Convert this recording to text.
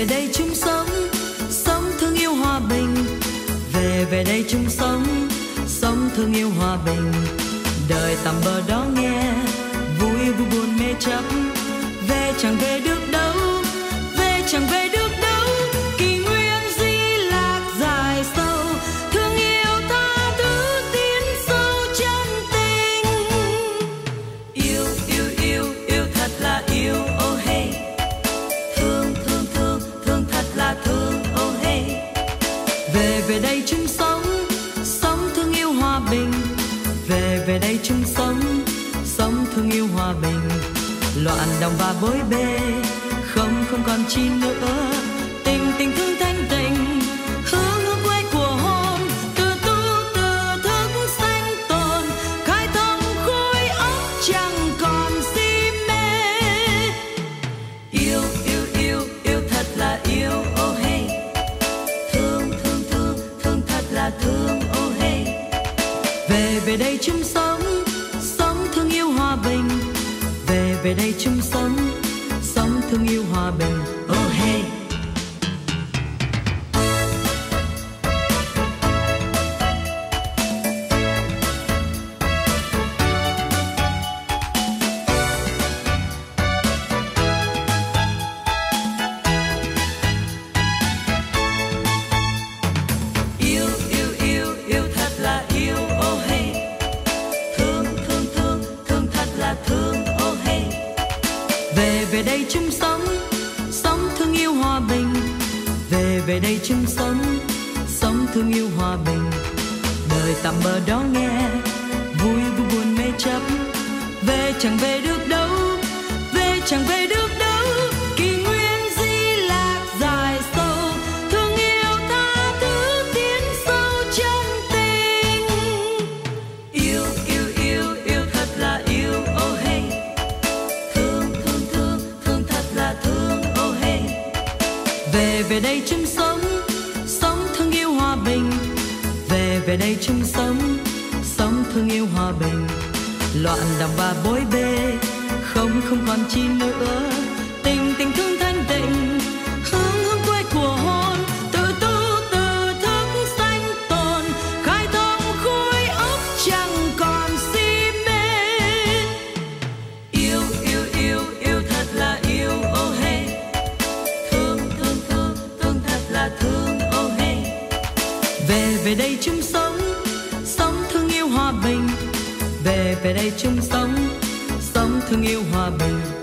về đây chung sống sống thương yêu hòa bình. Về về đây chung sống sống thương yêu hòa bình. Đời tạm bờ đó nghe, vui vui buồn mê chấp. Về chẳng về được đây chung sống sống thương yêu hòa bình. Loạn đồng và bối bê không không còn chi nữa. Chung sống sống thương yêu hòa bình. Về về đây chung sống sống thương yêu hòa bình. Oh về về đây chung sống sống thương yêu hòa bình. Đời tạm bờ đó nghe, vui vui buồn mê chấp. Về chẳng về được đâu, về chẳng về được đâu. Về đây chung sống sống thương yêu hòa bình. Về về đây chung sống sống thương yêu hòa bình. Loạn đồng và bối bê không không còn chi nữa. Tình tình thương về đây chung sống sống thương yêu hòa bình. Về về đây chung sống sống thương yêu hòa bình.